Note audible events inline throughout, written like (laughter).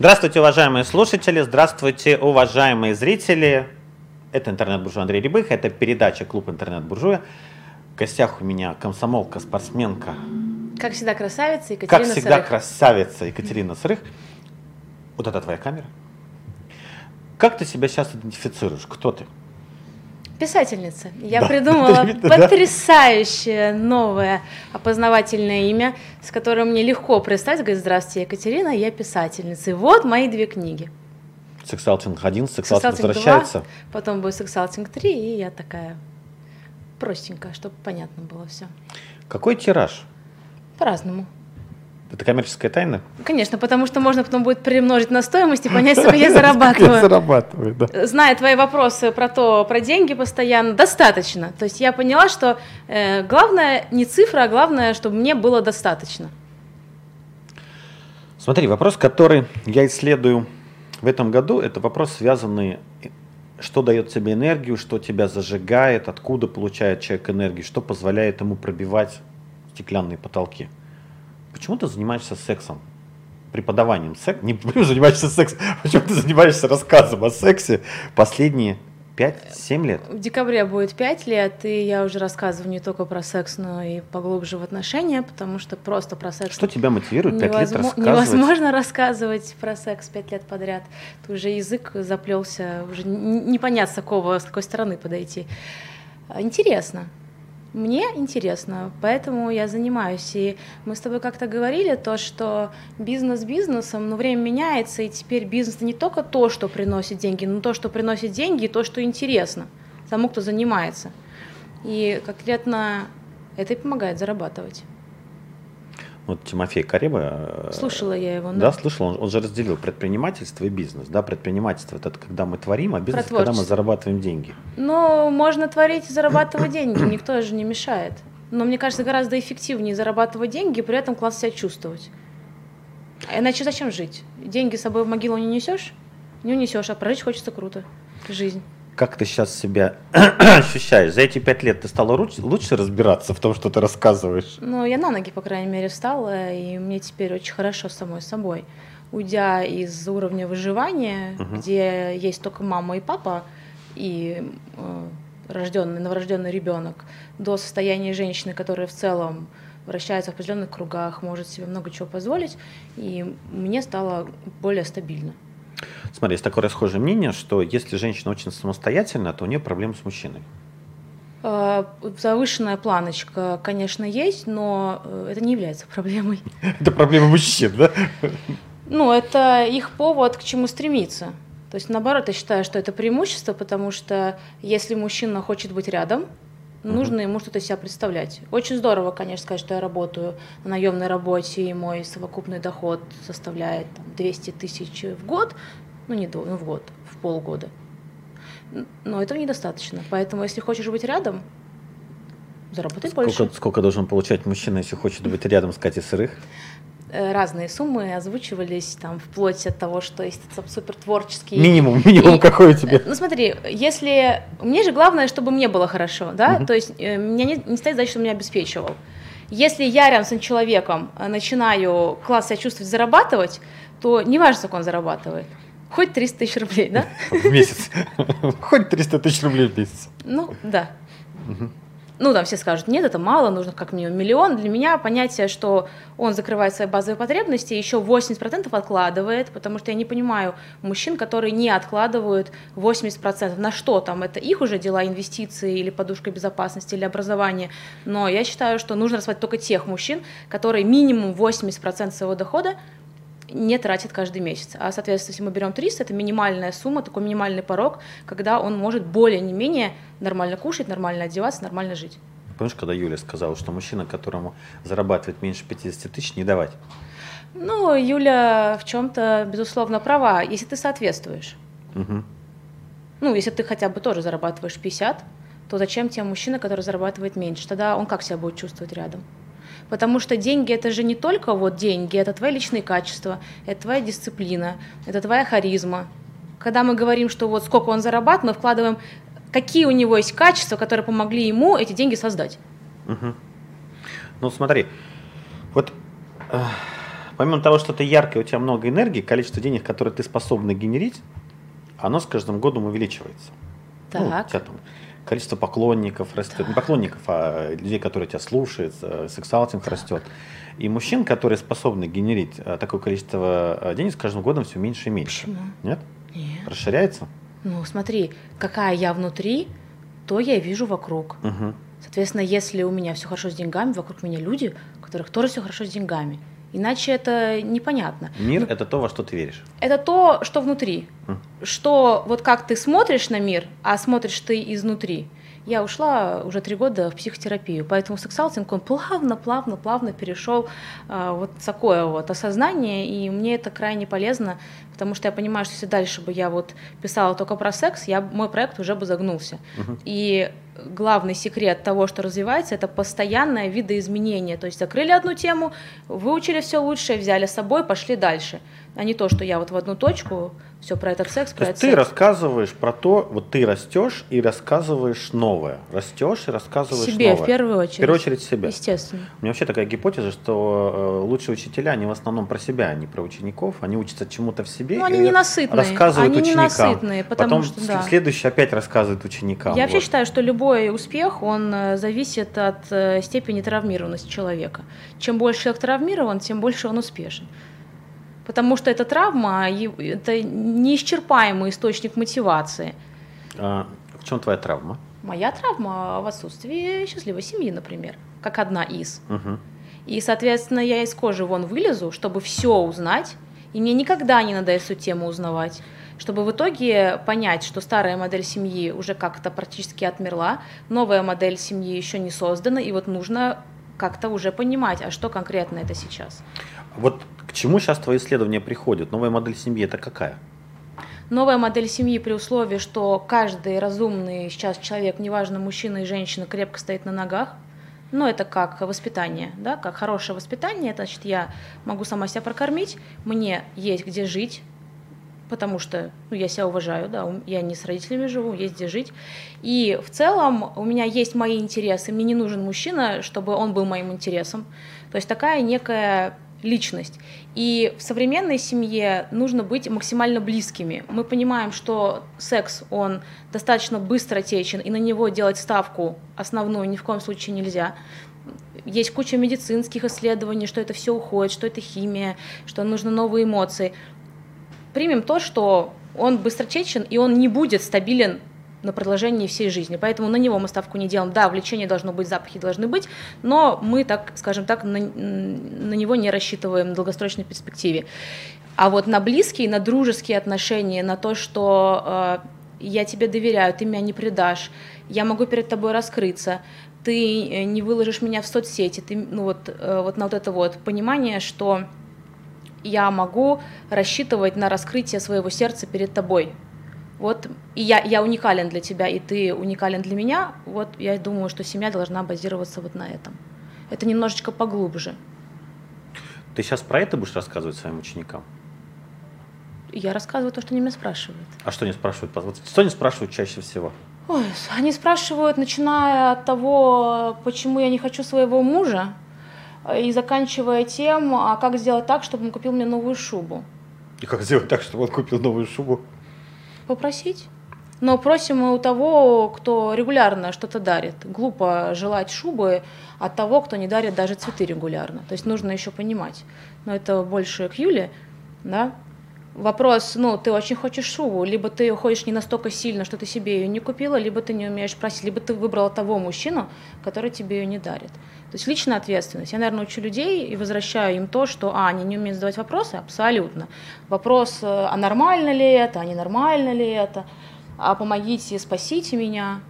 Здравствуйте, уважаемые слушатели, здравствуйте, уважаемые зрители. Это интернет-буржуй Андрей Рябых, это передача «Клуб интернет-буржуя». В гостях у меня комсомолка, спортсменка. Как всегда красавица Екатерина Как всегда Сырых. красавица Екатерина Сырых. Вот это твоя камера. Как ты себя сейчас идентифицируешь? Кто ты? Писательница. Я Да, (laughs) придумала потрясающее новое опознавательное имя, с которым мне легко представить. Говорит, здравствуйте, Екатерина, я писательница. И вот мои две книги. Сексалтинг 1, сексалтинг «Сексалтинг возвращается. 2», потом будет «Сексалтинг 3», и я такая простенькая, чтобы понятно было все. Какой тираж? По-разному. Это коммерческая тайна? Конечно, потому что можно потом будет перемножить на стоимость и понять, сколько я (laughs) Я зарабатываю. зарабатываю, да. Зная твои вопросы про то, про деньги постоянно, достаточно. То есть я поняла, что э, главное не цифра, а главное, чтобы мне было достаточно. Смотри, вопрос, который я исследую в этом году, это вопрос, связанный, что дает тебе энергию, что тебя зажигает, откуда получает человек энергию, что позволяет ему пробивать стеклянные потолки. Почему ты занимаешься сексом? Преподаванием секса? Не (laughs) почему занимаешься сексом, почему ты занимаешься рассказом о сексе последние 5-7 лет? В декабре будет 5 лет, и я уже рассказываю не только про секс, но и поглубже в отношения, потому что просто про секс Что тебя мотивирует 5 лет невозмо- рассказывать? невозможно рассказывать про секс 5 лет подряд. Тут уже язык заплелся, уже непонятно с какого, с какой стороны подойти. Интересно. Мне интересно, поэтому я занимаюсь. И мы с тобой как-то говорили то, что бизнес бизнесом, но время меняется, и теперь бизнес не только то, что приносит деньги, но то, что приносит деньги, и то, что интересно тому, кто занимается. И конкретно это и помогает зарабатывать. Вот Тимофей Кареба. э, Слушала я его, Да, слышал, он, он же разделил предпринимательство и бизнес. Да, предпринимательство это когда мы творим, а бизнес когда мы зарабатываем деньги. Ну, можно творить и зарабатывать деньги, (clears throat) никто же не мешает. Но мне кажется, гораздо эффективнее зарабатывать деньги и при этом классно себя чувствовать. А Иначе зачем жить? Деньги с собой в могилу не несешь? Не унесешь, а прожить хочется круто. Жизнь. Как ты сейчас себя (clears throat) ощущаешь? За эти пять лет ты стала лучше, разбираться в том, что ты рассказываешь? Ну, я на ноги, по крайней мере, встала, и мне теперь очень хорошо самой собой. Уйдя из уровня выживания, Мгм. где есть только мама и папа, и рожденный, новорожденный ребенок, до состояния женщины, которая в целом вращается в определенных кругах, может себе много чего позволить, и мне стало более стабильно. Смотри, есть такое расхожее мнение, что если женщина очень самостоятельна, то у нее проблемы с мужчиной. Э, Завышенная планочка, конечно, есть, но э, это не является проблемой. (laughs) Это проблема мужчин, да? Ну, это их повод к чему стремиться. То есть, наоборот, я считаю, что это преимущество, потому что если мужчина хочет быть рядом, нужно ему что-то себя представлять. Очень здорово, конечно, сказать, что я работаю на наемной работе, и мой совокупный доход составляет там, 200 тысяч в год, ну не ну, в год, в полгода. Но этого недостаточно. Поэтому, если хочешь быть рядом, заработай больше. Сколько, сколько должен получать мужчина, если хочет быть рядом с Катей Сырых? Э, разные суммы озвучивались, там, вплоть от того, что есть супер творческий. Минимум, (laughs) минимум И- какой у тебя? Ну смотри, если мне же главное, чтобы мне было хорошо, да, Мгм. то есть э, меня не, не стоит задача, чтобы меня обеспечивал. Если я рядом с этим человеком э, начинаю класс себя чувствовать, зарабатывать, то неважно, сколько он зарабатывает, хоть 300 тысяч рублей, да? (laughs) В месяц. (laughs) Хоть 300 тысяч рублей в месяц. Ну, да. Мгм. Ну, там все скажут, нет, это мало, нужно как минимум миллион. Для меня понятие, что он закрывает свои базовые потребности, еще 80% откладывает, потому что я не понимаю мужчин, которые не откладывают 80%. На что там? Это их уже дела, инвестиции или подушка безопасности, или образование. Но я считаю, что нужно рассматривать только тех мужчин, которые минимум 80% своего дохода не тратит каждый месяц. А, соответственно, если мы берем 300, это минимальная сумма, такой минимальный порог, когда он может более не менее нормально кушать, нормально одеваться, нормально жить. Помнишь, когда Юля сказала, что мужчина, которому зарабатывает меньше 50 тысяч, не давать? Ну, Юля в чем-то, безусловно, права, если ты соответствуешь. Мгм. Ну, если ты хотя бы тоже зарабатываешь 50, то зачем тебе мужчина, который зарабатывает меньше? Тогда он как себя будет чувствовать рядом? Потому что деньги это же не только вот деньги, это твои личные качества, это твоя дисциплина, это твоя харизма. Когда мы говорим, что вот сколько он зарабатывает, мы вкладываем, какие у него есть качества, которые помогли ему эти деньги создать. Мгм. Ну смотри, вот э, помимо того, что ты яркий, у тебя много энергии, количество денег, которые ты способна генерить, оно с каждым годом увеличивается. Так. Ну, у тебя там количество поклонников растет, не поклонников, а людей, которые тебя слушают, э, сексуалтинг растет. И мужчин, которые способны генерить э, такое количество э, денег, с каждым годом все меньше и меньше. Почему? Нет? Нет. Расширяется? Ну, смотри, какая я внутри, то я вижу вокруг. Угу. Соответственно, если у меня все хорошо с деньгами, вокруг меня люди, у которых тоже все хорошо с деньгами. Иначе это непонятно. Мир это то, во что ты веришь. Это то, что внутри. М. Что вот как ты смотришь на мир, а смотришь ты изнутри. Я ушла уже три года в психотерапию, поэтому сексалтинг, он плавно, плавно, плавно перешел а, вот такое вот осознание, и мне это крайне полезно, потому что я понимаю, что если дальше бы я вот писала только про секс, я, мой проект уже бы загнулся. Мгм. И главный секрет того, что развивается, это постоянное видоизменение. То есть закрыли одну тему, выучили все лучшее, взяли с собой, пошли дальше. А не то, что я вот в одну точку все про этот секс, То про есть этот ты секс. рассказываешь про то, вот ты растешь и рассказываешь новое. Растешь и рассказываешь себе новое. в первую очередь. В первую очередь себя. Естественно. У меня вообще такая гипотеза, что э, лучшие учителя, они в основном про себя, а не про учеников. Они учатся чему-то в себе. Ну, они ненасытные. Рассказывают Они ученикам. ненасытные, потому Потом что, да. следующий опять рассказывает ученикам. Я вообще Вот. считаю, что любой успех, он э, зависит от э, степени травмированности человека. Чем больше человек травмирован, тем больше он успешен. Потому что эта травма, и- это неисчерпаемый источник мотивации. А, в чем твоя травма? Моя травма в отсутствии счастливой семьи, например, как одна из. Мгм. И, соответственно, я из кожи вон вылезу, чтобы все узнать, и мне никогда не надо эту тему узнавать, чтобы в итоге понять, что старая модель семьи уже как-то практически отмерла, новая модель семьи еще не создана, и вот нужно как-то уже понимать, а что конкретно это сейчас. Вот к чему сейчас твои исследования приходят? Новая модель семьи это какая? Новая модель семьи при условии, что каждый разумный сейчас человек, неважно, мужчина и женщина, крепко стоит на ногах, но это как воспитание, да, как хорошее воспитание, это значит, я могу сама себя прокормить, мне есть где жить, потому что ну, я себя уважаю, да, я не с родителями живу, есть где жить. И в целом у меня есть мои интересы, мне не нужен мужчина, чтобы он был моим интересом. То есть такая некая личность. И в современной семье нужно быть максимально близкими. Мы понимаем, что секс, он достаточно быстро течен, и на него делать ставку основную ни в коем случае нельзя. Есть куча медицинских исследований, что это все уходит, что это химия, что нужны новые эмоции. Примем то, что он быстротечен, и он не будет стабилен на продолжении всей жизни. Поэтому на него мы ставку не делаем. Да, влечение должно быть, запахи должны быть, но мы, так скажем так, на, на него не рассчитываем в долгосрочной перспективе. А вот на близкие, на дружеские отношения, на то, что э, я тебе доверяю, ты меня не предашь, я могу перед тобой раскрыться, ты э, не выложишь меня в соцсети, ты, ну вот, э, вот на вот это вот понимание, что я могу рассчитывать на раскрытие своего сердца перед тобой. Вот, и я, я уникален для тебя, и ты уникален для меня. Вот я думаю, что семья должна базироваться вот на этом. Это немножечко поглубже. Ты сейчас про это будешь рассказывать своим ученикам? Я рассказываю то, что они меня спрашивают. А что они спрашивают? Что они спрашивают чаще всего? Ой, они спрашивают, начиная от того, почему я не хочу своего мужа, и заканчивая тем, а как сделать так, чтобы он купил мне новую шубу. И как сделать так, чтобы он купил новую шубу? Попросить. Но просим мы у того, кто регулярно что-то дарит. Глупо желать шубы от того, кто не дарит даже цветы регулярно. То есть нужно еще понимать. Но это больше к Юле, да? Вопрос, ну, ты очень хочешь шубу, либо ты ее хочешь не настолько сильно, что ты себе ее не купила, либо ты не умеешь просить, либо ты выбрала того мужчину, который тебе ее не дарит. То есть личная ответственность. Я, наверное, учу людей и возвращаю им то, что, а, они не умеют задавать вопросы, абсолютно. Вопрос, э, а нормально ли это, а не нормально ли это, а помогите, спасите меня.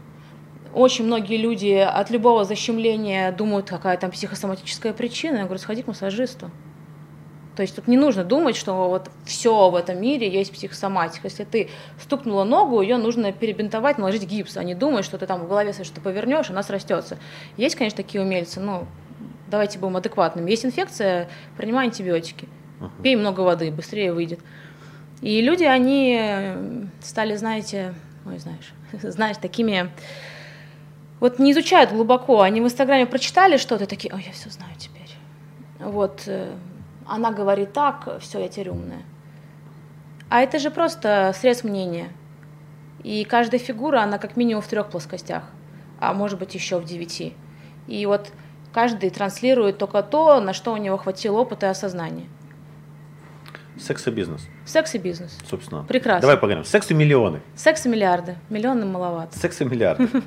Очень многие люди от любого защемления думают, какая там психосоматическая причина. Я говорю, сходи к массажисту. То есть тут не нужно думать, что вот все в этом мире есть психосоматика. Если ты стукнула ногу, ее нужно перебинтовать, наложить гипс, а не думать, что ты там в голове что-то повернешь, она срастется. Есть, конечно, такие умельцы, но давайте будем адекватными. Есть инфекция, принимай антибиотики. Пей много воды, быстрее выйдет. И люди, они стали, знаете, ой, знаешь, (laughs) знаешь, такими, вот не изучают глубоко, они в Инстаграме прочитали что-то, такие, ой, я все знаю теперь. Вот, э, она говорит так, все, я теперь умная. А это же просто срез мнения. И каждая фигура, она как минимум в трех плоскостях, а может быть еще в девяти. И вот каждый транслирует только то, на что у него хватило опыта и осознания. Секс и бизнес. Секс и бизнес. Собственно. Прекрасно. Давай поговорим. Секс и миллионы. Секс и миллиарды. Миллионы маловато. Секс и миллиарды. (laughs)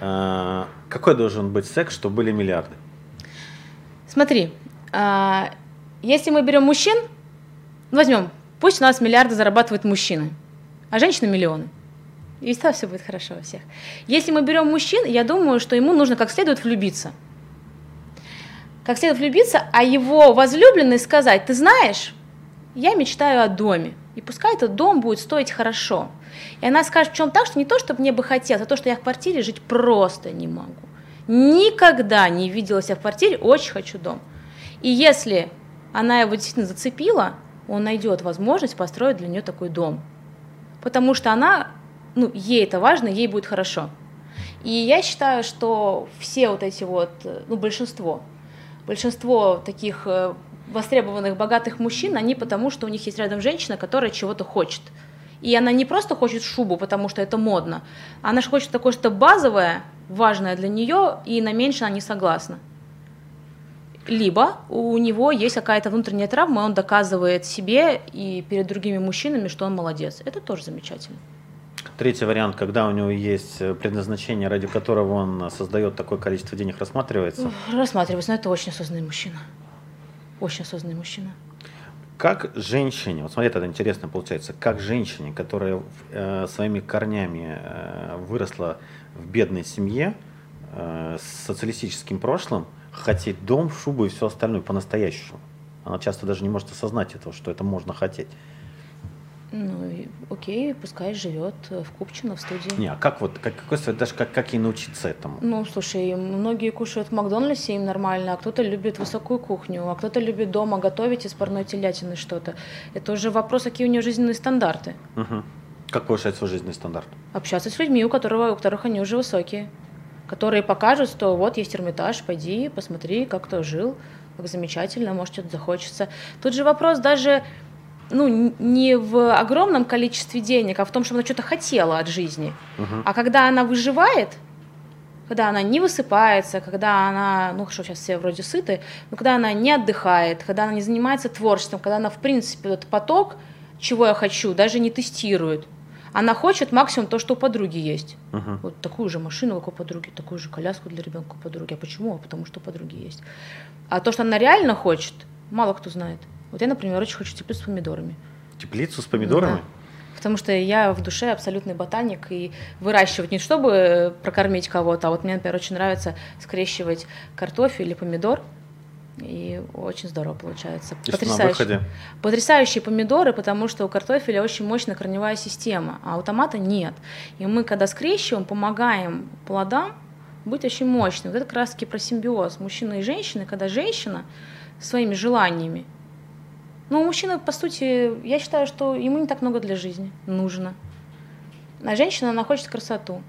А, какой должен быть секс, чтобы были миллиарды? Смотри, а, если мы берем мужчин, возьмем, пусть у нас миллиарды зарабатывают мужчины, а женщины миллионы. И тогда все будет хорошо у всех. Если мы берем мужчин, я думаю, что ему нужно как следует влюбиться. Как следует влюбиться, а его возлюбленный сказать, ты знаешь, я мечтаю о доме, и пускай этот дом будет стоить хорошо. И она скажет, в чем так, что не то, чтобы мне бы хотелось, а то, что я в квартире жить просто не могу. Никогда не видела себя в квартире, очень хочу дом. И если она его действительно зацепила, он найдет возможность построить для нее такой дом. Потому что она, ну, ей это важно, ей будет хорошо. И я считаю, что все вот эти вот, ну, большинство, большинство таких э, востребованных богатых мужчин, они потому, что у них есть рядом женщина, которая чего-то хочет. И она не просто хочет шубу, потому что это модно, она же хочет такое что базовое, важное для нее, и на меньше она не согласна. Либо у него есть какая-то внутренняя травма, и он доказывает себе и перед другими мужчинами, что он молодец. Это тоже замечательно. Третий вариант, когда у него есть предназначение, ради которого он создает такое количество денег, рассматривается? Рассматривается, но это очень осознанный мужчина. Очень осознанный мужчина. Как женщине, вот смотри, это интересно получается, как женщине, которая э, своими корнями э, выросла в бедной семье, э, с социалистическим прошлым, хотеть дом, шубу и все остальное по-настоящему. Она часто даже не может осознать этого, что это можно хотеть. Ну, окей, пускай живет в Купчино, в студии. Не, а как вот, как, какой совет, даже как, как ей научиться этому? Ну, слушай, многие кушают в Макдональдсе, им нормально, а кто-то любит высокую кухню, а кто-то любит дома готовить из парной телятины что-то. Это уже вопрос, какие у нее жизненные стандарты. Угу. Как повышать свой жизненный стандарт? Общаться с людьми, у, которого, у которых они уже высокие, которые покажут, что вот есть Эрмитаж, пойди, посмотри, как кто жил, как замечательно, может, что-то захочется. Тут же вопрос даже ну, не в огромном количестве денег, а в том, что она что-то хотела от жизни. Uh-huh. А когда она выживает, когда она не высыпается, когда она, ну хорошо, сейчас все вроде сыты, но когда она не отдыхает, когда она не занимается творчеством, когда она, в принципе, этот поток, чего я хочу, даже не тестирует. Она хочет максимум то, что у подруги есть. Uh-huh. Вот такую же машину, как у подруги, такую же коляску для ребенка у подруги. А почему? А потому что у подруги есть. А то, что она реально хочет, мало кто знает. Вот я, например, очень хочу теплицу с помидорами. Теплицу с помидорами? Да. Потому что я в душе абсолютный ботаник и выращивать не чтобы прокормить кого-то, а вот мне, например, очень нравится скрещивать картофель или помидор. И очень здорово получается. И Потрясающе. Потрясающие помидоры, потому что у картофеля очень мощная корневая система, а у томата нет. И мы, когда скрещиваем, помогаем плодам быть очень мощным. Вот это как раз таки про симбиоз мужчины и женщины, когда женщина своими желаниями ну, у мужчины, по сути, я считаю, что ему не так много для жизни нужно. А женщина, она хочет красоту.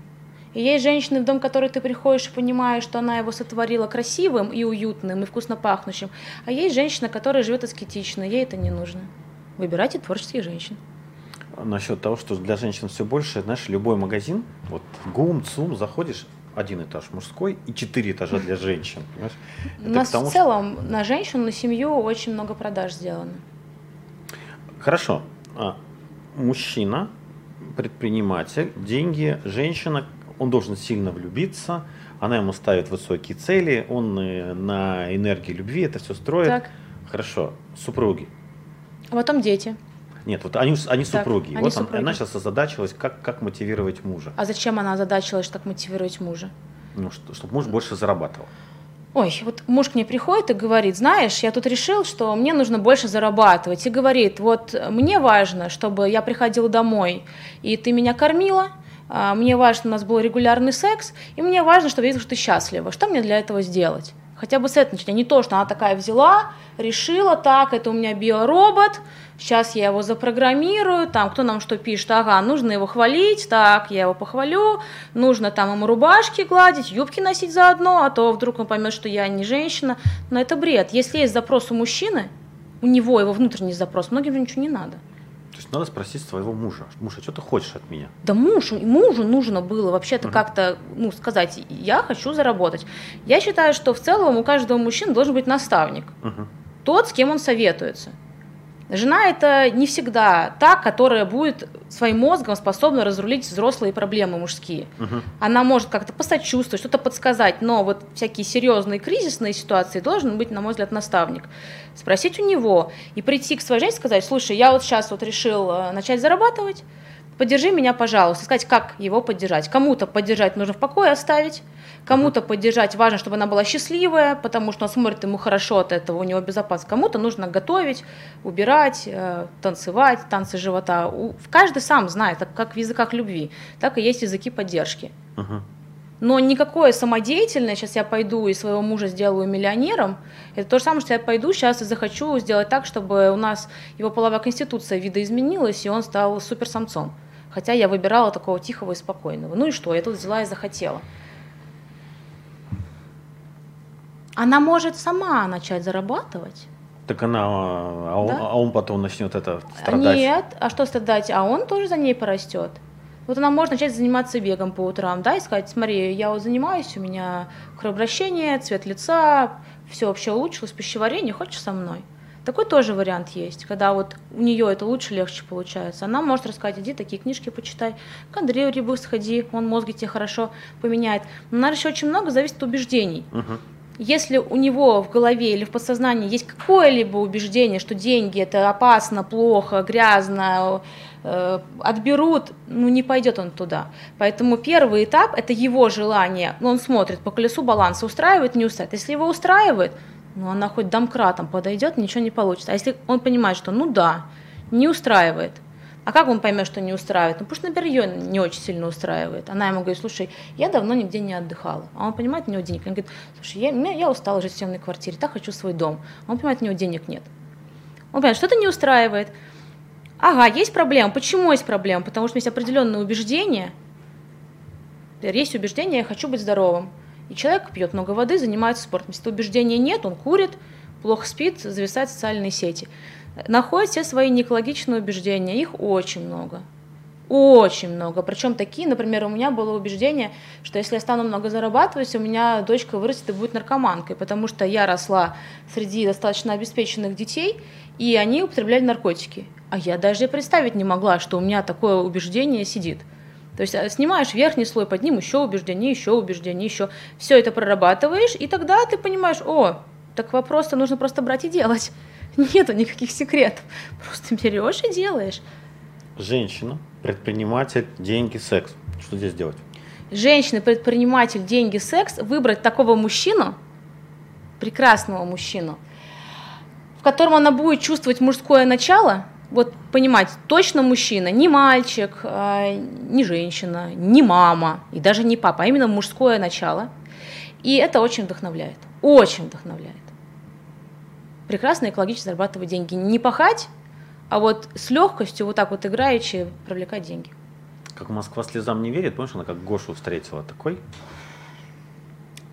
И есть женщины, в дом который ты приходишь и понимаешь, что она его сотворила красивым и уютным, и вкусно пахнущим. А есть женщина, которая живет аскетично, ей это не нужно. Выбирайте творческих женщин. Насчет того, что для женщин все больше, знаешь, любой магазин, вот ГУМ, ЦУМ, заходишь, один этаж мужской и четыре этажа для женщин. Понимаешь? У нас в целом что... на женщину, на семью очень много продаж сделано. Хорошо. А, мужчина, предприниматель, деньги, женщина, он должен сильно влюбиться, она ему ставит высокие цели, он э, на энергии любви это все строит. Так. Хорошо. Супруги. А потом дети. Нет, вот они, они так, супруги. Они вот супруги. она сейчас озадачилась, как, как мотивировать мужа. А зачем она озадачилась, как мотивировать мужа? Ну, что, чтобы муж больше зарабатывал. Ой, вот муж к ней приходит и говорит, знаешь, я тут решил, что мне нужно больше зарабатывать. И говорит, вот мне важно, чтобы я приходила домой, и ты меня кормила, мне важно, чтобы у нас был регулярный секс, и мне важно, чтобы я видела, что ты счастлива. Что мне для этого сделать? Хотя бы с этого начать, а не то, что она такая взяла, решила, так, это у меня биоробот, сейчас я его запрограммирую, там, кто нам что пишет, ага, нужно его хвалить, так, я его похвалю, нужно там ему рубашки гладить, юбки носить заодно, а то вдруг он поймет, что я не женщина, но это бред. Если есть запрос у мужчины, у него его внутренний запрос, многим же ничего не надо. То есть надо спросить своего мужа, муж, а что ты хочешь от меня? Да мужу, мужу нужно было вообще-то угу. как-то ну, сказать, я хочу заработать. Я считаю, что в целом у каждого мужчины должен быть наставник. Угу. Тот, с кем он советуется. Жена это не всегда та, которая будет своим мозгом способна разрулить взрослые проблемы мужские. Угу. Она может как-то посочувствовать, что-то подсказать, но вот всякие серьезные кризисные ситуации должен быть, на мой взгляд, наставник. Спросить у него и прийти к своей жене и сказать, слушай, я вот сейчас вот решил э, начать зарабатывать, поддержи меня, пожалуйста, сказать, как его поддержать. Кому-то поддержать нужно в покое оставить, кому-то поддержать важно, чтобы она была счастливая, потому что он смотрит ему хорошо от этого, у него безопасно. Кому-то нужно готовить, убирать, э, танцевать, танцы живота. Каждый сам знает, как в языках любви, так и есть языки поддержки. Но никакое самодеятельное, сейчас я пойду и своего мужа сделаю миллионером, это то же самое, что я пойду сейчас и захочу сделать так, чтобы у нас его половая конституция видоизменилась, и он стал суперсамцом. Хотя я выбирала такого тихого и спокойного. Ну и что, я тут взяла и захотела. Она может сама начать зарабатывать. Так она, а он, да? а он потом начнет это страдать? Нет, а что страдать? А он тоже за ней порастет. Вот она может начать заниматься бегом по утрам, да, и сказать, смотри, я вот занимаюсь, у меня кровообращение, цвет лица, все вообще улучшилось, пищеварение, хочешь со мной? Такой тоже вариант есть, когда вот у нее это лучше, легче получается. Она может рассказать, иди такие книжки почитай, к Андрею Рибу сходи, он мозги тебе хорошо поменяет. Но, наверное, еще очень много зависит от убеждений. Uh-huh. Если у него в голове или в подсознании есть какое-либо убеждение, что деньги это опасно, плохо, грязно, э, отберут, ну не пойдет он туда. Поэтому первый этап это его желание. Он смотрит по колесу баланса, устраивает, не устраивает. Если его устраивает, ну она хоть домкратом подойдет, ничего не получится. А если он понимает, что ну да, не устраивает, а как он поймет, что не устраивает? Ну, потому что, например, ее не очень сильно устраивает. Она ему говорит, слушай, я давно нигде не отдыхала. А он понимает, у него денег. Он говорит, слушай, я, я устала жить в съемной квартире, так хочу свой дом. А он понимает, у него денег нет. Он понимает, что-то не устраивает. Ага, есть проблема. Почему есть проблема? Потому что есть определенные убеждения. Есть убеждение, я хочу быть здоровым. И человек пьет много воды, занимается спортом. Если убеждения нет, он курит, плохо спит, зависает в социальные сети. Находят все свои неэкологичные убеждения, их очень много. Очень много. Причем такие, например, у меня было убеждение, что если я стану много зарабатывать, у меня дочка вырастет и будет наркоманкой, потому что я росла среди достаточно обеспеченных детей, и они употребляли наркотики. А я даже представить не могла, что у меня такое убеждение сидит. То есть э, снимаешь верхний слой, под ним еще убеждение, еще убеждение, еще. Все это прорабатываешь, и тогда ты понимаешь, о, так вопрос-то нужно просто брать и делать. (laughs) Нету никаких секретов. Просто берешь и делаешь. Женщина, предприниматель, деньги, секс. Что здесь делать? Женщина, предприниматель, деньги, секс. Выбрать такого мужчину, прекрасного мужчину, в котором она будет чувствовать мужское начало – вот понимать, точно мужчина, не мальчик, а, не женщина, не мама и даже не папа, а именно мужское начало. И это очень вдохновляет, очень вдохновляет. Прекрасно экологично зарабатывать деньги. Не пахать, а вот с легкостью, вот так вот играючи, привлекать деньги. Как Москва слезам не верит, помнишь, она как Гошу встретила такой?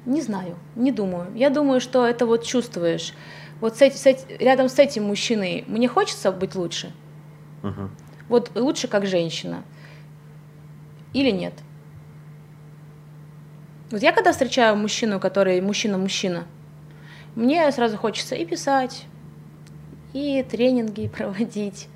Не знаю, не думаю. Я думаю, что это вот чувствуешь вот с, с, рядом с этим мужчиной мне хочется быть лучше. Угу. Вот лучше как женщина. Или нет. Вот я когда встречаю мужчину, который мужчина-мужчина, мне сразу хочется и писать, и тренинги (laughs) проводить,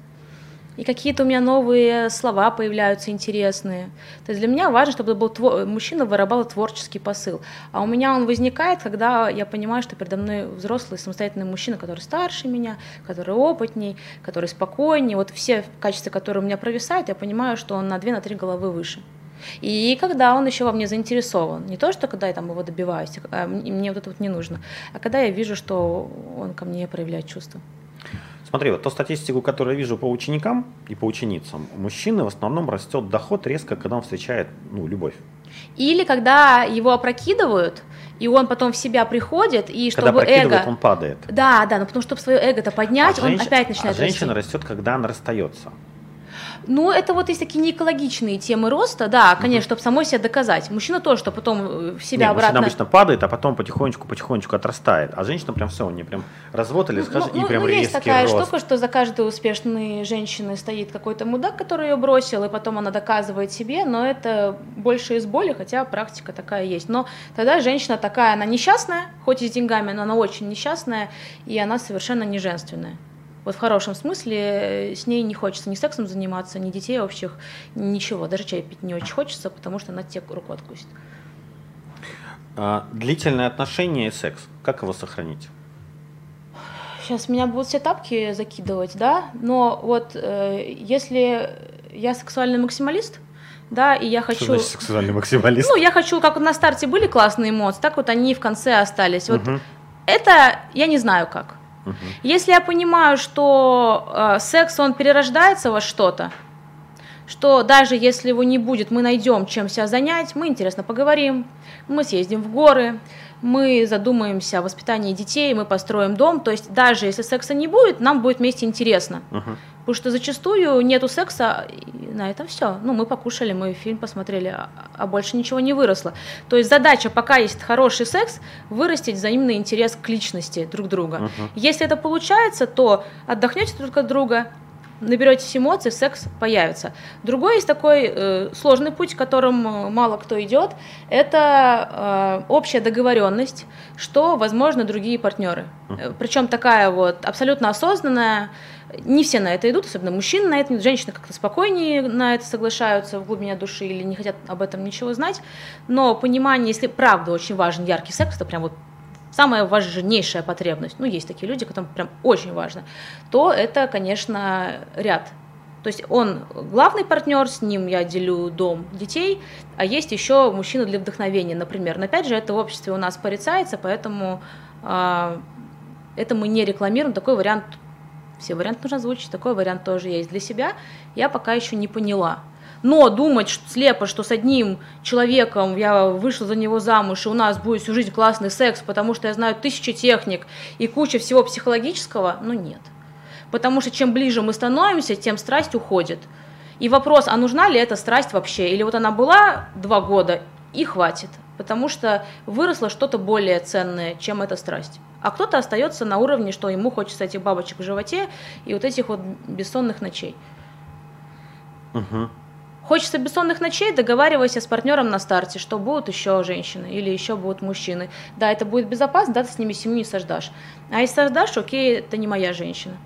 и какие-то у меня новые слова появляются интересные. То есть для меня важно, чтобы был твор... мужчина вырабатывал творческий посыл. А у меня он возникает, когда я понимаю, что передо мной взрослый самостоятельный мужчина, который старше меня, который опытней, который спокойнее. Вот все качества, которые у меня провисают, я понимаю, что он на две, на три головы выше. И когда он еще во мне заинтересован, не то, что когда я там его добиваюсь, а мне вот это вот не нужно, а когда я вижу, что он ко мне проявляет чувства. Смотри, вот ту статистику, которую я вижу по ученикам и по ученицам, у мужчины в основном растет доход резко, когда он встречает ну, любовь. Или когда его опрокидывают, и он потом в себя приходит, и когда чтобы эго... он падает. Да, да, но потому что чтобы свое эго-то поднять, а он женщ... опять начинает а женщина растет, когда она расстается. Ну, это вот есть такие неэкологичные темы роста, да, конечно, чтобы самой себе доказать. Мужчина тоже, что потом э, в себя Нет, обратно... Мужчина обычно падает, а потом потихонечку-потихонечку отрастает. А женщина прям все, они прям развод или скажешь, ну, и прям ну, резкий есть такая рост. штука, что за каждой успешной женщиной стоит какой-то мудак, который ее бросил, и потом она доказывает себе, но это больше из боли, хотя практика такая есть. Но тогда женщина такая, она несчастная, хоть и с деньгами, но она очень несчастная, и она совершенно не женственная. Вот в хорошем смысле э, с ней не хочется ни сексом заниматься, ни детей общих, ничего. Даже чай пить не очень хочется, потому что она тебе руку откусит. А, длительные отношения и секс. Как его сохранить? Сейчас меня будут все тапки закидывать, да, но вот э, если я сексуальный максималист, да, и я хочу... Что значит сексуальный максималист? Ну, я хочу, как на старте были классные эмоции, так вот они и в конце остались. Вот Мгм. это я не знаю как. Мгм. Если я понимаю, что э, секс, он перерождается во что-то, что даже если его не будет, мы найдем, чем себя занять, мы интересно поговорим, мы съездим в горы, мы задумаемся о воспитании детей, мы построим дом. То есть даже если секса не будет, нам будет вместе интересно. Мгм. Потому что зачастую нету секса, и на этом все. Ну, мы покушали, мы фильм посмотрели, а, а больше ничего не выросло. То есть задача, пока есть хороший секс, вырастить взаимный интерес к личности друг друга. Мгм. Если это получается, то отдохнете друг от друга, наберетесь эмоций, секс появится. Другой есть такой э, сложный путь, которым э, мало кто идет, это э, общая договоренность, что возможно другие партнеры. Э, Причем такая вот абсолютно осознанная. Не все на это идут, особенно мужчины на это, идут. женщины как-то спокойнее на это соглашаются в глубине души или не хотят об этом ничего знать. Но понимание, если правда очень важен яркий секс, это прям вот самая важнейшая потребность, ну, есть такие люди, которым прям очень важно, то это, конечно, ряд. То есть он главный партнер, с ним я делю дом, детей, а есть еще мужчина для вдохновения, например. Но опять же, это в обществе у нас порицается, поэтому а, это мы не рекламируем. Такой вариант, все варианты нужно озвучить, такой вариант тоже есть для себя. Я пока еще не поняла. Но думать что, слепо, что с одним человеком я вышла за него замуж, и у нас будет всю жизнь классный секс, потому что я знаю тысячи техник и куча всего психологического, ну нет. Потому что чем ближе мы становимся, тем страсть уходит. И вопрос, а нужна ли эта страсть вообще? Или вот она была два года и хватит, потому что выросло что-то более ценное, чем эта страсть. А кто-то остается на уровне, что ему хочется этих бабочек в животе и вот этих вот бессонных ночей. Мгм. Хочется бессонных ночей, договаривайся с партнером на старте, что будут еще женщины или еще будут мужчины. Да, это будет безопасно, да, ты с ними семью не создашь. А если создашь, окей, это не моя женщина.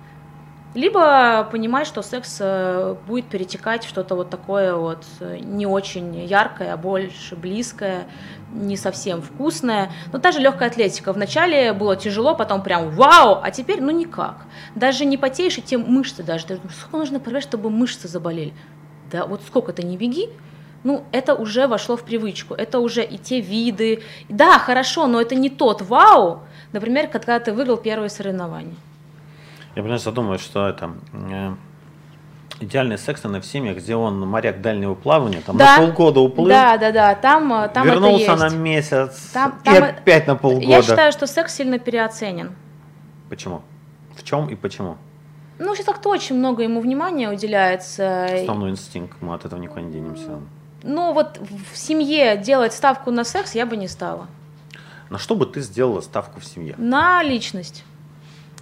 Либо понимать, что секс э, будет перетекать в что-то вот такое вот э, не очень яркое, а больше близкое, не совсем вкусное. Но та же легкая атлетика. Вначале было тяжело, потом прям вау, а теперь ну никак. Даже не потеешь, и те мышцы даже. Сколько нужно порвать, чтобы мышцы заболели? Да вот сколько ты не беги, ну, это уже вошло в привычку, это уже и те виды. Да, хорошо, но это не тот вау, например, когда ты выиграл первые соревнования. Я, понимаешь, задумываюсь, что это э, идеальный секс наверное, в семьях, где он моряк дальнего плавания, там Да. на полгода уплыл, Да, да, да, там, э, там вернулся это на есть. месяц Там- и там э- опять на полгода. Я считаю, что секс сильно переоценен. Почему? В чем и почему? Ну, сейчас как-то очень много ему внимания уделяется. Основной инстинкт, мы от этого никуда не денемся. Ну, вот в семье делать ставку на секс я бы не стала. На что бы ты сделала ставку в семье? На личность.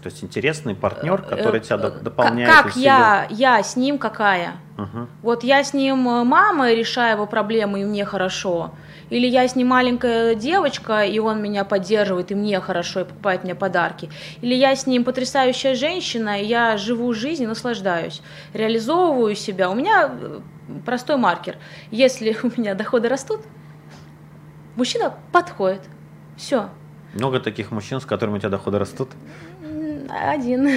То есть интересный партнер, который Э, тебя э, до- дополняет. Как я, я с ним какая? Мгм. Вот я с ним э, мама, решаю его проблемы, и мне хорошо. Или я с ним маленькая девочка, и он меня поддерживает, и мне хорошо, и покупает мне подарки. Или я с ним потрясающая женщина, и я живу жизнь и наслаждаюсь, реализовываю себя. У меня простой маркер. Если (laughs) у меня доходы растут, мужчина подходит. Все. Много таких мужчин, с которыми у тебя доходы растут. Один.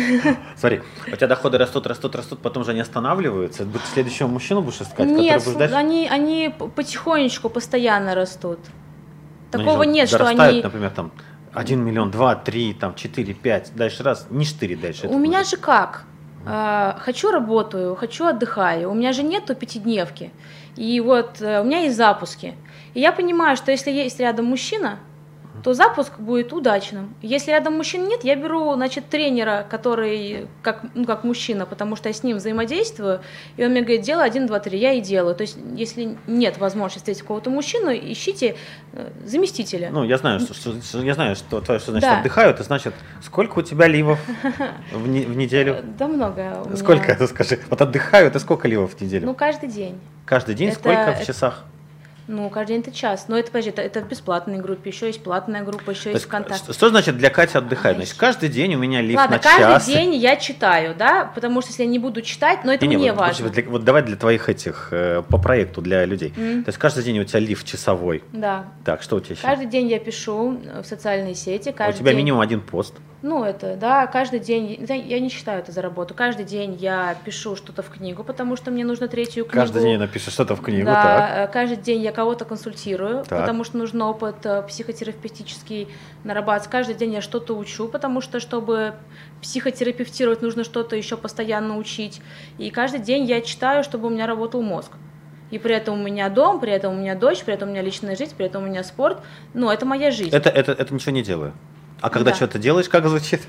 (laughs) Смотри, у тебя доходы растут, растут, растут, потом же они останавливаются. Ты следующего мужчину будешь искать, Нет, который будешь дальше? они, они потихонечку, постоянно растут. Ну, Такого нет, что они... например, там 1 миллион, 2, 3, там 4, 5, дальше раз, не 4 дальше. У меня будет. же как? А, Хочу работаю, хочу отдыхаю. У меня же нету пятидневки. И вот э, у меня есть запуски. И я понимаю, что если есть рядом мужчина, то запуск будет удачным. Если рядом мужчин нет, я беру, значит, тренера, который как, ну, как мужчина, потому что я с ним взаимодействую, и он мне говорит, делай один, два, три, я и делаю. То есть, если нет возможности встретить какого-то мужчину, ищите э, заместителя. Ну, я знаю, что, что, я знаю, что твое, что значит да. отдыхаю, это значит, сколько у тебя ливов в, не, в неделю? (laughs) Да много. Сколько, это (laughs) скажи? Вот отдыхаю, это сколько ливов в неделю? Ну, каждый день. Каждый день? Это, сколько в часах? Ну, каждый день это час. Но это, подожди, это, это в бесплатной группе, еще есть платная группа, еще То есть ВКонтакте. Что значит для Кати отдыхать? Значит, каждый день у меня лифт Ладно, на каждый час. день я читаю, да, потому что если я не буду читать, но это не, мне вот, важно. Для, вот давай для твоих этих, э, по проекту, для людей. Mm. То есть каждый день у тебя лифт часовой. Да. Так, что у тебя еще? Каждый день я пишу в социальные сети. А у тебя день... минимум один пост. Ну, это, да, каждый день, я не считаю это за работу, каждый день я пишу что-то в книгу, потому что мне нужно третью книгу. Каждый день напишешь что-то в книгу, да, так. Э, каждый день я кого-то консультирую, так. потому что нужен опыт э, психотерапевтический нарабатывать. Каждый день я что-то учу, потому что, чтобы психотерапевтировать, нужно что-то еще постоянно учить. И каждый день я читаю, чтобы у меня работал мозг. И при этом у меня дом, при этом у меня дочь, при этом у меня личная жизнь, при этом у меня спорт. Ну, это моя жизнь. Это, это, это ничего не делаю. А когда да. что-то делаешь, как звучит?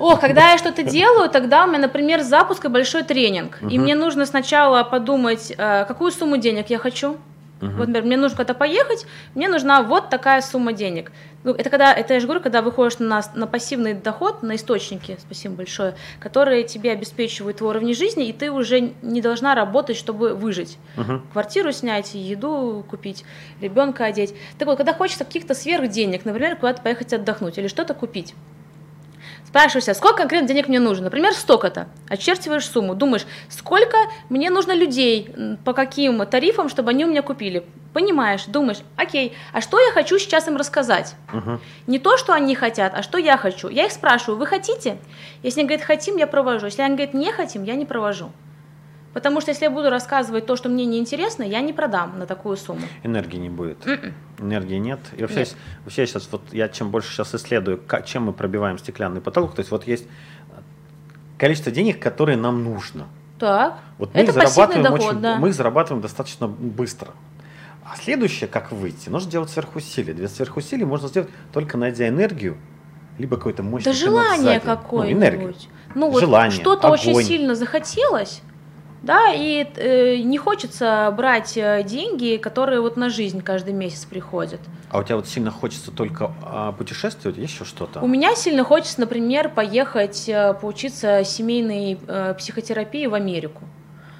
О, когда я что-то делаю, тогда у меня, например, запуск и большой тренинг. Угу. И мне нужно сначала подумать, э, какую сумму денег я хочу. Угу. Вот, например, мне нужно куда-то поехать, мне нужна вот такая сумма денег. Ну, это когда, это я же говорю, когда выходишь на, на пассивный доход, на источники, спасибо большое, которые тебе обеспечивают твой уровень жизни, и ты уже не должна работать, чтобы выжить. Угу. Квартиру снять, еду купить, ребенка одеть. Так вот, когда хочется каких-то сверхденег, например, куда-то поехать отдохнуть или что-то купить, Спрашиваешься, сколько конкретно денег мне нужно? Например, столько-то. Очерчиваешь сумму. Думаешь, сколько мне нужно людей, по каким тарифам, чтобы они у меня купили. Понимаешь, думаешь, окей, а что я хочу сейчас им рассказать? Угу. Не то, что они хотят, а что я хочу. Я их спрашиваю, вы хотите? Если они говорят, хотим, я провожу. Если они говорят, не хотим, я не провожу. Потому что если я буду рассказывать то, что мне неинтересно, я не продам на такую сумму. Энергии не будет. Mm-mm. М-м. Энергии нет. И вообще, нет. вообще сейчас, вот я чем больше сейчас исследую, как, чем мы пробиваем стеклянный потолок, то есть вот есть количество денег, которые нам нужно. Так. Вот мы Это зарабатываем доход, очень, да. мы зарабатываем достаточно быстро. А следующее, как выйти, нужно делать сверхусилия. Для сверхусилий можно сделать только найдя энергию, либо какой-то мощный Да желание какое-нибудь. Ну, энергию. Ну, вот желание, что-то очень сильно захотелось, да, и э, не хочется брать э, деньги, которые вот на жизнь каждый месяц приходят. А у тебя вот сильно хочется только а, путешествовать, еще что-то? У меня сильно хочется, например, поехать э, поучиться семейной э, психотерапии в Америку.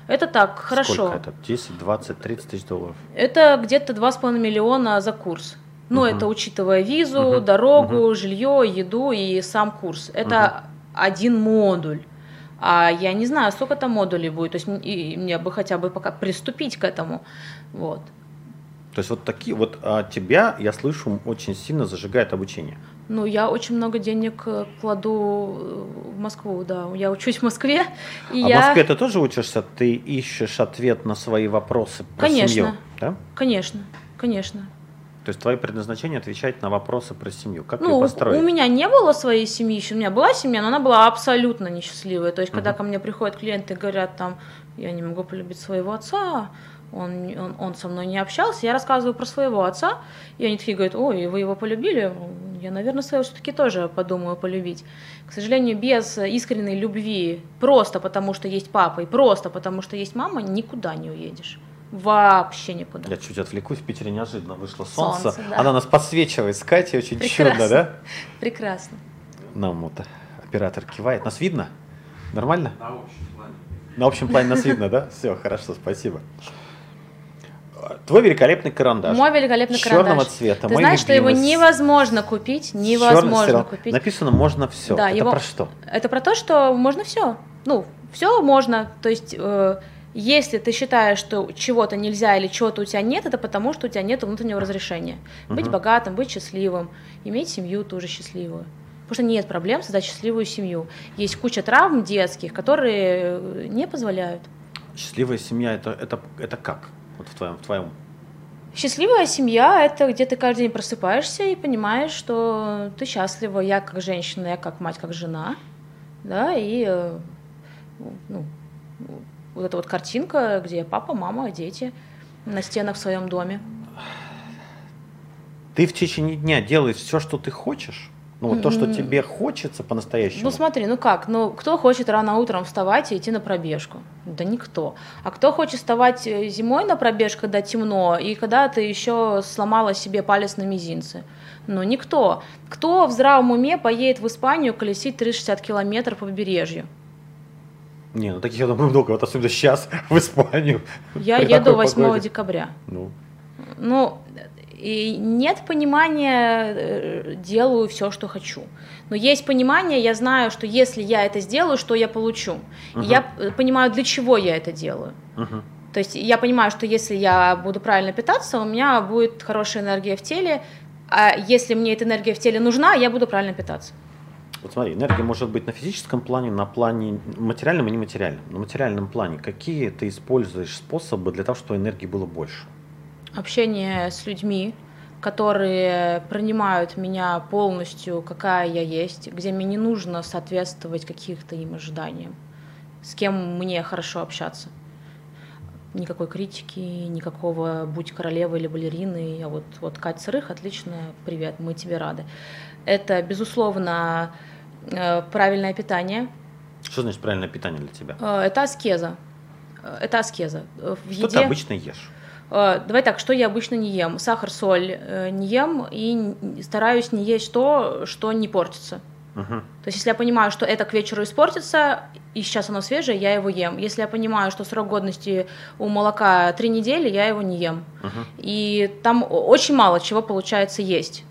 Это так, хорошо. Сколько это? 10, 20, 30 тысяч долларов? Это где-то 2,5 миллиона за курс. Ну, угу. это учитывая визу, угу. дорогу, угу. жилье, еду и сам курс. Это угу. один модуль. А я не знаю, сколько там модулей будет, то есть и мне бы хотя бы пока приступить к этому. Вот. То есть вот такие вот а тебя, я слышу, очень сильно зажигает обучение. Ну, я очень много денег э, кладу э, в Москву, да. Я учусь в Москве. И а я... в Москве ты тоже учишься? Ты ищешь ответ на свои вопросы про конечно, семью? Да? Конечно, конечно. То есть твое предназначение отвечать на вопросы про семью. Как ну, ее построить? У меня не было своей семьи еще. У меня была семья, но она была абсолютно несчастливая. То есть, когда uh-huh. ко мне приходят клиенты и говорят, там, я не могу полюбить своего отца, он, он, он со мной не общался, я рассказываю про своего отца, и они такие говорят, ой, вы его полюбили? Я, наверное, своего все-таки тоже подумаю полюбить. К сожалению, без искренней любви, просто потому что есть папа и просто потому что есть мама, никуда не уедешь. Вообще никуда. Я чуть отвлекусь, в Питере неожиданно вышло солнце. солнце да. Она нас подсвечивает с Катей, очень Прекрасно. чудно, да? Прекрасно. Нам вот оператор кивает. Нас видно? Нормально? На общем плане. На общем плане нас видно, да? (laughs) Все, хорошо, спасибо. Твой великолепный карандаш. Мой великолепный черного карандаш. цвета. Ты знаешь, что его невозможно купить, невозможно Черный, купить. Написано можно все. Да, это его... про что? Это про то, что можно все. Ну, все можно. То есть э, если ты считаешь, что чего-то нельзя или чего-то у тебя нет, это потому, что у тебя нет внутреннего разрешения. Быть богатым, быть счастливым, иметь семью тоже счастливую. Потому что нет проблем создать счастливую семью. Есть куча травм детских, которые э, не позволяют. Счастливая семья это, это, это как? Вот в твоем, в твоем Счастливая семья – это где ты каждый день просыпаешься и понимаешь, что ты счастлива, я как женщина, я как мать, как жена, да, и э, ну, вот эта вот картинка, где папа, мама, дети на стенах в своем доме. Ты в течение дня делаешь все, что ты хочешь, ну вот то, что тебе хочется по-настоящему. Ну смотри, ну как, ну кто хочет рано утром вставать и идти на пробежку? Да никто. А кто хочет вставать э, зимой на пробежку, когда темно, и когда ты еще сломала себе палец на мизинце? Ну никто. Кто в здравом уме поедет в Испанию колесить 360 километров по побережью? Не, ну таких, я думаю, много, вот особенно сейчас (laughs) в Испанию. Я еду 8 погоде. декабря. Ну. Ну, и нет понимания, э, делаю все, что хочу. Но есть понимание, я знаю, что если я это сделаю, что я получу. Uh-huh. я э, понимаю, для чего я это делаю. Uh-huh. То есть я понимаю, что если я буду правильно питаться, у меня будет хорошая энергия в теле, а если мне эта энергия в теле нужна, я буду правильно питаться. Вот смотри, энергия может быть на физическом плане, на плане материальном и нематериальном. На материальном плане какие ты используешь способы для того, чтобы энергии было больше? Общение с людьми, которые принимают меня полностью, какая я есть, где мне не нужно соответствовать каких-то им ожиданиям, с кем мне хорошо общаться. Никакой критики, никакого «будь королевой или балериной», а вот, вот Катя Сырых, отлично, привет, мы тебе рады. Это, безусловно, правильное питание. Что значит правильное питание для тебя? Э, это аскеза. Э, это аскеза. В что еде... ты обычно ешь? Давай так, что я обычно не ем? Сахар, соль не ем и стараюсь не есть то, что не портится. Угу. То есть, если я понимаю, что это к вечеру испортится, и сейчас оно свежее, я его ем. Если я понимаю, что срок годности у молока три недели, я его не ем. Угу. И там очень мало чего получается есть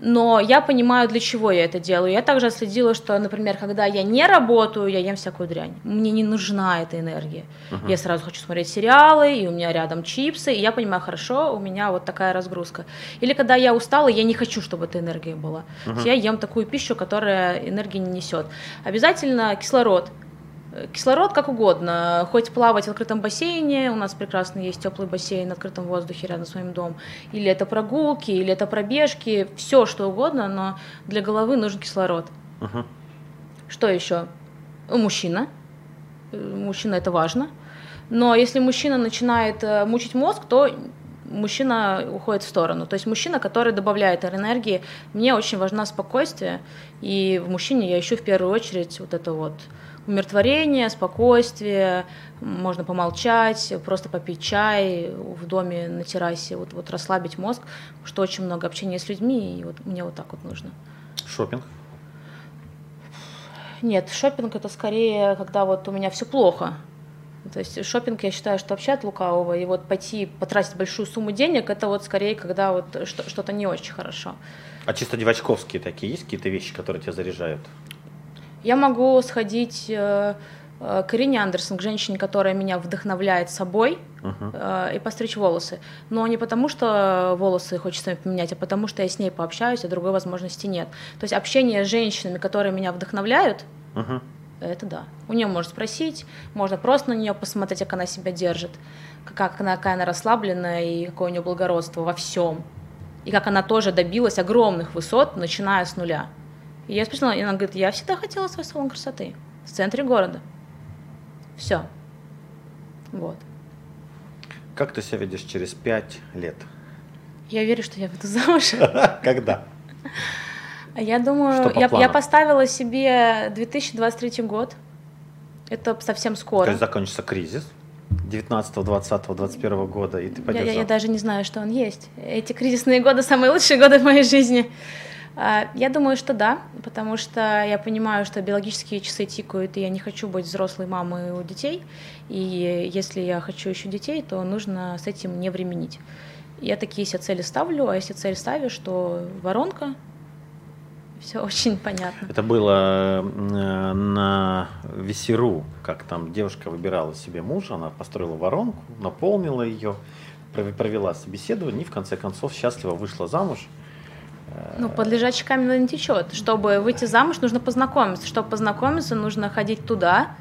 но я понимаю, для чего я это делаю. Я также следила, что, например, когда я не работаю, я ем всякую дрянь. Мне не нужна эта энергия. Uh-huh. Я сразу хочу смотреть сериалы, и у меня рядом чипсы, и я понимаю, хорошо, у меня вот такая разгрузка. Или когда я устала, я не хочу, чтобы эта энергия была. Uh-huh. Я ем такую пищу, которая энергии не несет. Обязательно кислород. Кислород как угодно, хоть плавать в открытом бассейне, у нас прекрасно есть теплый бассейн в открытом воздухе рядом с моим домом, или это прогулки, или это пробежки, все что угодно, но для головы нужен кислород. Uh-huh. Что еще? Мужчина. Мужчина это важно. Но если мужчина начинает э, мучить мозг, то мужчина уходит в сторону. То есть мужчина, который добавляет энергии, мне очень важно спокойствие, и в мужчине я ищу в первую очередь вот это вот умиротворение, спокойствие, можно помолчать, просто попить чай в доме на террасе, вот, вот расслабить мозг, что очень много общения с людьми, и вот мне вот так вот нужно. Шопинг? Нет, шопинг это скорее, когда вот у меня все плохо. То есть шопинг, я считаю, что вообще от лукавого. И вот пойти потратить большую сумму денег, это вот скорее, когда вот что-то не очень хорошо. А чисто девочковские такие есть какие-то вещи, которые тебя заряжают? Я могу сходить э, э, к Ирине Андерсон, к женщине, которая меня вдохновляет собой, uh-huh. и постричь волосы. Но не потому, что волосы хочется поменять, а потому, что я с ней пообщаюсь, а другой возможности нет. То есть общение с женщинами, которые меня вдохновляют, uh-huh. это да. У нее можно спросить, можно просто на нее посмотреть, как она себя держит, как она, какая она расслабленная и какое у нее благородство во всем. И как она тоже добилась огромных высот, начиная с нуля. И я спросила, и она говорит, я всегда хотела свой салон красоты в центре города. Все. Вот. Как ты себя видишь через пять лет? Я верю, что я выйду замуж. (laughs) Когда? Я думаю, я, я поставила себе 2023 год. Это совсем скоро. То есть закончится кризис 19, 20, 21 года, и ты пойдешь я, я, я даже не знаю, что он есть. Эти кризисные годы самые лучшие годы в моей жизни. А, я думаю, что да, потому что я понимаю, что биологические часы тикают, и я не хочу быть взрослой мамой у детей. И если я хочу еще детей, то нужно с этим не временить. Я такие себе цели ставлю, а если цель ставишь, то воронка, все очень понятно. Это было э, на Весеру, как там девушка выбирала себе мужа, она построила воронку, наполнила ее, провела собеседование и в конце концов счастливо вышла замуж. Ну, под лежачий камень не течет. Чтобы выйти замуж, нужно познакомиться. Чтобы познакомиться, нужно ходить туда,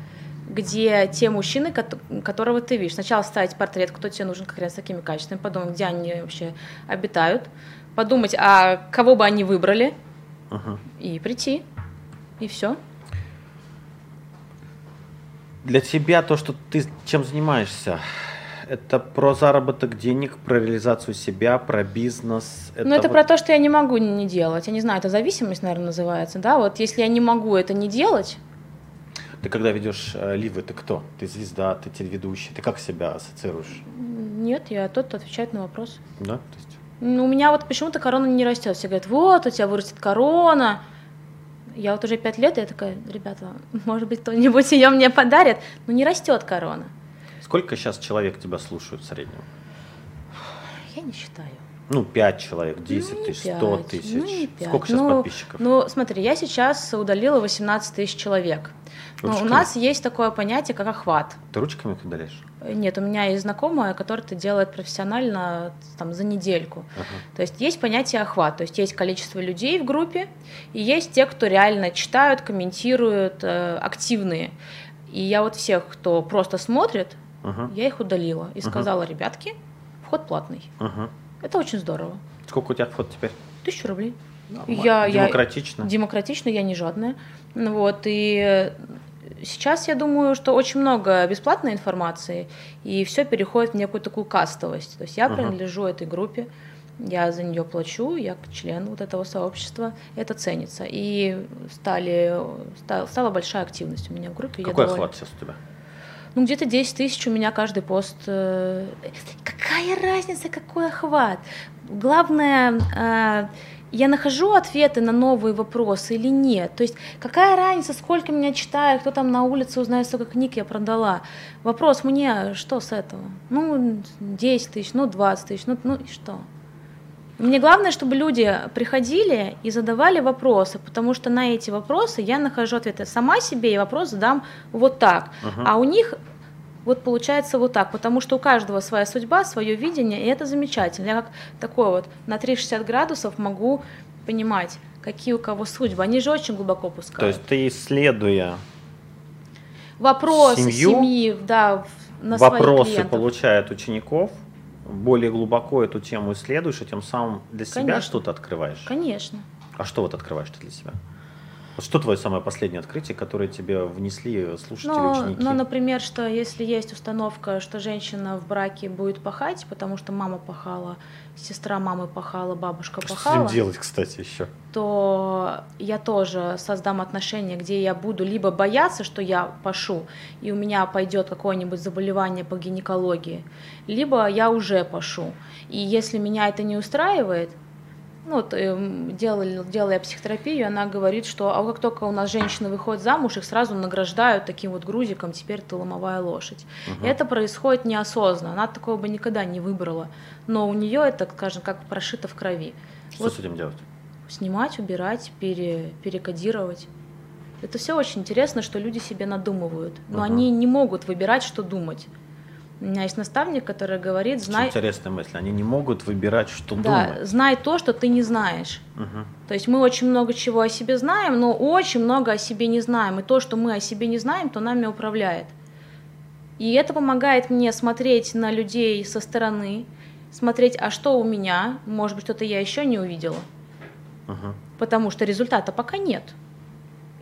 где те мужчины, которого ты видишь. Сначала ставить портрет, кто тебе нужен как раз с такими качествами, подумать, где они вообще обитают, подумать, а кого бы они выбрали, uh-huh. и прийти, и все. Для тебя то, что ты чем занимаешься, Это про заработок денег, про реализацию себя, про бизнес. Ну, это вот... про то, что я не могу не делать. Я не знаю, это зависимость, наверное, называется, да? Вот если я не могу это не делать, ты когда ведешь э, ливы, ты кто? Ты звезда, ты телеведущий, ты как себя ассоциируешь? Нет, я тот, кто отвечает на вопрос. Да, то есть ну, у меня вот почему-то корона не растет. Все говорят, вот, у тебя вырастет корона. Я вот уже пять лет, я такая, ребята, (laughs) может быть, кто-нибудь ее мне подарит, но не растет корона. Сколько сейчас человек тебя слушают в среднем? Я не считаю. Ну, 5 человек, 10 ну, тысяч, 100 тысяч. Ну, не 5. Сколько сейчас ну, подписчиков? Ну, смотри, я сейчас удалила 18 тысяч человек. Но у нас есть такое понятие, как охват. Ты ручками удаляешь? Нет, у меня есть знакомая, которая это делает профессионально там, за недельку. Ага. То есть есть понятие охват, то есть есть количество людей в группе, и есть те, кто реально читают, комментируют, э, активные. И я вот всех, кто просто смотрит, ага. я их удалила и сказала, ага. ребятки, вход платный. Ага. Это очень здорово. Сколько у тебя вход теперь? Тысячу рублей. Я, демократично. Я, демократично, я не жадная. Вот, и сейчас я думаю, что очень много бесплатной информации, и все переходит в некую такую кастовость. То есть я uh-huh. принадлежу этой группе, я за нее плачу, я член вот этого сообщества, это ценится. И стали, стала большая активность у меня в группе. Какой охват сейчас у тебя? Ну, где-то 10 тысяч у меня каждый пост. Э, какая разница, какой охват? Главное, э, я нахожу ответы на новые вопросы или нет. То есть какая разница, сколько меня читают, кто там на улице узнает, сколько книг я продала. Вопрос мне, что с этого? Ну, 10 тысяч, ну, 20 тысяч, ну, ну и что? Мне главное, чтобы люди приходили и задавали вопросы, потому что на эти вопросы я нахожу ответы сама себе, и вопрос задам вот так. Uh-huh. А у них вот получается вот так, потому что у каждого своя судьба, свое видение, и это замечательно. Я как такой вот на 360 градусов могу понимать, какие у кого судьбы. Они же очень глубоко пускают. То есть ты исследуя вопросы семью, семьи, да, на вопросы получают учеников, более глубоко эту тему исследуешь, и тем самым для себя Конечно. что-то открываешь. Конечно. А что вот открываешь ты для себя? Что твое самое последнее открытие, которое тебе внесли слушатели, ну, ученики? Ну, например, что если есть установка, что женщина в браке будет пахать, потому что мама пахала, сестра мамы пахала, бабушка что пахала. Что делать, кстати, еще? То я тоже создам отношения, где я буду либо бояться, что я пашу, и у меня пойдет какое-нибудь заболевание по гинекологии, либо я уже пашу. И если меня это не устраивает, ну, вот, эм, делали, делая психотерапию, она говорит, что а как только у нас женщины выходят замуж, их сразу награждают таким вот грузиком, теперь ты ломовая лошадь. Угу. И это происходит неосознанно, она такого бы никогда не выбрала, но у нее это, скажем, как прошито в крови. Что вот, с этим делать? Снимать, убирать, пере, перекодировать. Это все очень интересно, что люди себе надумывают, но угу. они не могут выбирать, что думать. У меня есть наставник, который говорит, знай... Очень интересная мысль. Они не могут выбирать, что да, думать. знай то, что ты не знаешь. Угу. То есть мы очень много чего о себе знаем, но очень много о себе не знаем. И то, что мы о себе не знаем, то нами управляет. И это помогает мне смотреть на людей со стороны, смотреть, а что у меня, может быть, что-то я еще не увидела. Угу. Потому что результата пока нет.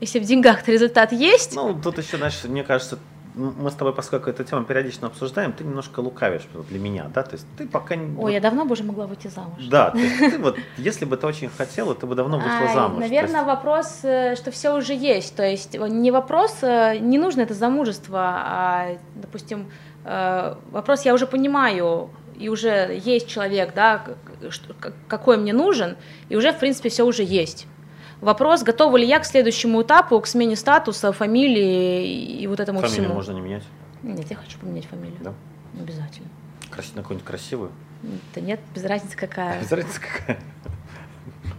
Если в деньгах результат есть. Ну, тут еще, знаешь, мне кажется, мы с тобой, поскольку эту тему периодично обсуждаем, ты немножко лукавишь для меня, да, то есть ты пока не... Ой, вот... я давно бы уже могла выйти замуж. Да, то есть ты вот, если бы ты очень хотела, ты бы давно вышла замуж. Наверное, есть... вопрос, э, что все уже есть, то есть э, не вопрос, э, не нужно это замужество, а, допустим, вопрос я уже понимаю, и уже есть человек, да, какой мне нужен, и уже, в принципе, все уже есть. Вопрос, готова ли я к следующему этапу, к смене статуса, фамилии и вот этому Фамилию всему. можно не менять? Нет, я хочу поменять фамилию. Да? Обязательно. Крас... На какую-нибудь красивую? Да нет, без разницы какая. Без разницы какая.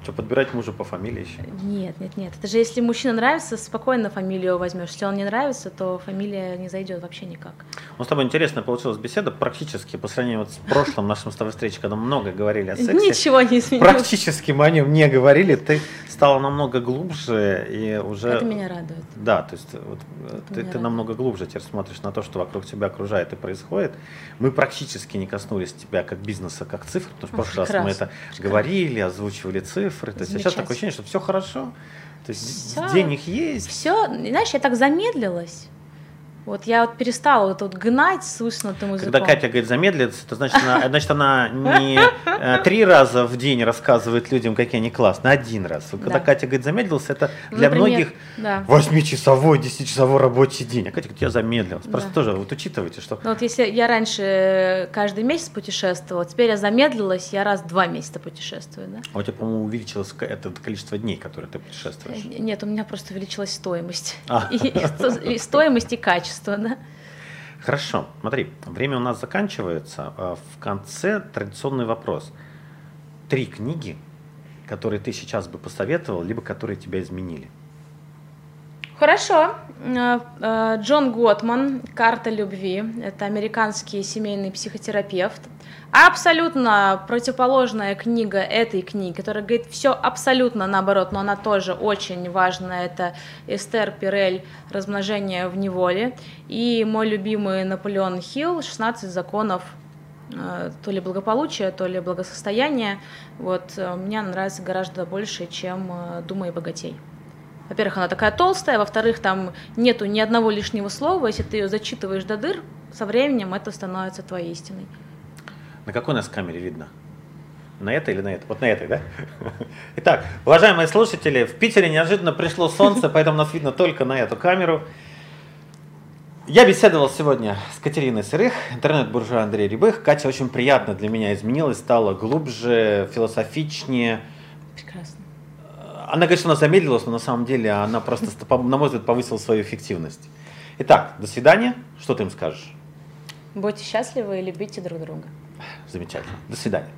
Что, подбирать мужа по фамилии еще? Нет, нет, нет. Это же если мужчина нравится, спокойно фамилию возьмешь. Если он не нравится, то фамилия не зайдет вообще никак. Ну, с тобой интересная получилась беседа, практически по сравнению вот с прошлым нашим с тобой встречей, когда много говорили о сексе. Ничего не изменилось. Практически мы о нем не говорили. Ты стала намного глубже и уже... Это меня радует. Да, то есть вот, ты, ты намного глубже теперь смотришь на то, что вокруг тебя окружает и происходит. Мы практически не коснулись тебя как бизнеса, как цифр, потому что в прошлый раз мы это говорили, озвучивали цифры. То есть сейчас такое ощущение, что все хорошо, то есть все, денег есть. Все, знаешь, я так замедлилась. Вот я вот перестала вот, вот гнать с высунутым языком. Когда Катя говорит замедлиться, это значит, она, значит, она не э, три раза в день рассказывает людям, какие они классные, один раз. Когда Да. Катя говорит замедлился, это для Например, многих да. восьмичасовой, десятичасовой рабочий день. А Катя говорит, я замедлилась. Просто Да. тоже вот учитывайте, что Ну вот если я раньше каждый месяц путешествовала, теперь я замедлилась, я раз в два месяца путешествую, да? а у тебя, по-моему, увеличилось это количество дней, которые ты Э, путешествуешь. Нет, у меня просто увеличилась стоимость. А. (laughs) И, и стоимость и качество, да? Хорошо, смотри, время у нас заканчивается. А В конце традиционный вопрос. Три книги, которые ты сейчас бы посоветовал, либо которые тебя изменили. Хорошо. Э, э, Джон Готман «Карта любви». Это американский семейный психотерапевт. Абсолютно противоположная книга этой книги, которая говорит все абсолютно наоборот, но она тоже очень важная. Это Эстер Пирель «Размножение в неволе». И мой любимый Наполеон Хилл «16 законов э, то ли благополучия, то ли благосостояния. Вот, мне она нравится гораздо больше, чем «Думай богатей». Во-первых, она такая толстая, во-вторых, там нету ни одного лишнего слова. Если ты ее зачитываешь до дыр, со временем это становится твоей истиной. На какой нас камере видно? На этой или на этой? Вот на этой, да? (laughs) Итак, уважаемые слушатели, в Питере неожиданно пришло солнце, поэтому нас видно только на эту камеру. Я беседовал сегодня с Катериной Сырых, интернет-буржуа Андрей Рябых. Катя очень приятно для меня изменилась, стала глубже, философичнее. Она говорит, что она замедлилась, но на самом деле она просто, на мой взгляд, повысила свою эффективность. Итак, до свидания. Что ты им скажешь? Будьте счастливы и любите друг друга. Замечательно. До свидания.